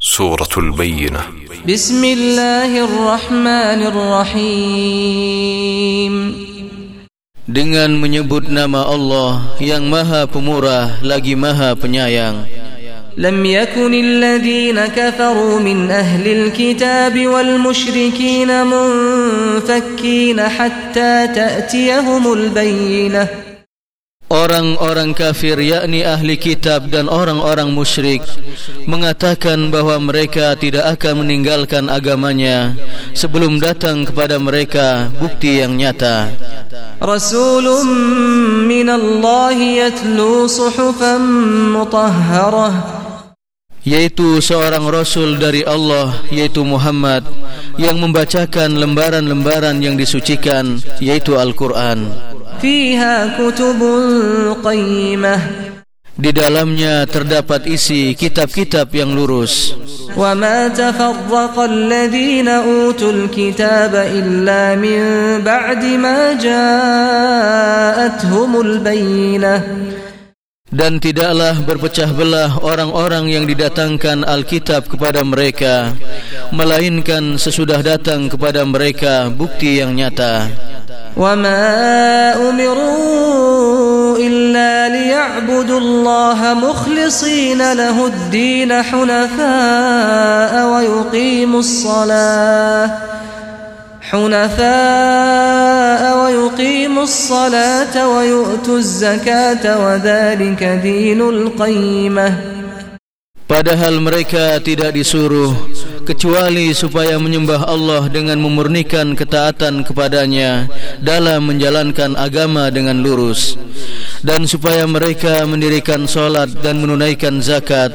سورة البينة. بسم الله الرحمن الرحيم. Dengan menyebut nama Allah yang maha pemurah lagi maha penyayang. لم يكن الذين كفروا من أهل الكتاب والمشركين منفكين حتى تأتيهم البينة orang-orang kafir yakni ahli kitab dan orang-orang musyrik mengatakan bahwa mereka tidak akan meninggalkan agamanya sebelum datang kepada mereka bukti yang nyata. Rasulun minallahi yatlu suhufan mutahharah. Yaitu seorang rasul dari Allah yaitu Muhammad yang membacakan lembaran-lembaran yang disucikan yaitu Al-Qur'an. فيها كتب قيمة Di dalamnya terdapat isi kitab-kitab yang lurus. وما تفرق الذين أوتوا الكتاب إلا من بعد ما جاءتهم البينة Dan tidaklah berpecah belah orang-orang yang didatangkan Alkitab kepada mereka Melainkan sesudah datang kepada mereka bukti yang nyata وما أمروا إلا ليعبدوا الله مخلصين له الدين حنفاء ويقيموا الصلاة حنفاء ويقيموا الصلاة ويؤتوا الزكاة وذلك دين القيمة Padahal mereka tidak disuruh kecuali supaya menyembah Allah dengan memurnikan ketaatan kepadanya dalam menjalankan agama dengan lurus. Dan supaya mereka mendirikan solat dan menunaikan zakat.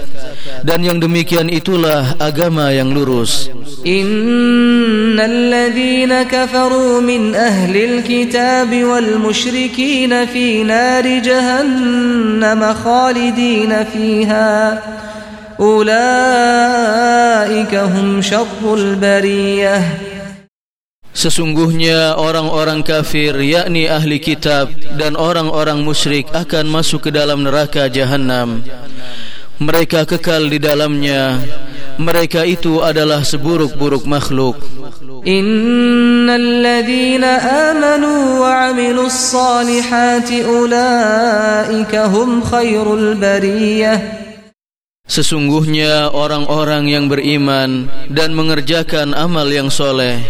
Dan yang demikian itulah agama yang lurus. Innal ladzina kafaru min ahli alkitab wal musyrikin fi nari jahannam khalidina fiha ulaika hum syarrul bariyah Sesungguhnya orang-orang kafir yakni ahli kitab dan orang-orang musyrik akan masuk ke dalam neraka jahanam. Mereka kekal di dalamnya. Mereka itu adalah seburuk-buruk makhluk. Innal ladzina amanu wa 'amilus salihati ulaika hum khairul bariyah. Sesungguhnya orang-orang yang beriman dan mengerjakan amal yang soleh,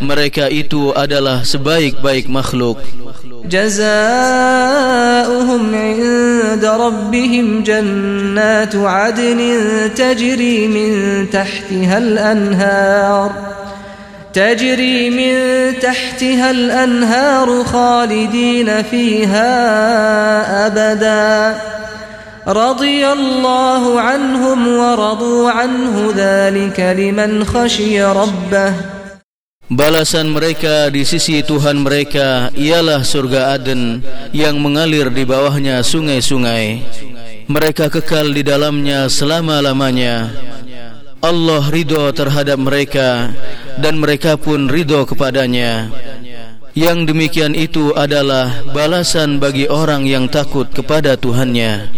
mereka itu adalah sebaik-baik makhluk. جزاؤهم عند ربهم جنات عدن تجري من تحتها الأنهار تجري من تحتها الأنهار خالدين فيها أبدا رضي الله عنهم ورضوا عنه ذلك لمن خشي ربه Balasan mereka di sisi Tuhan mereka ialah surga Aden yang mengalir di bawahnya sungai-sungai. Mereka kekal di dalamnya selama-lamanya. Allah ridho terhadap mereka dan mereka pun ridho kepadanya. Yang demikian itu adalah balasan bagi orang yang takut kepada Tuhannya.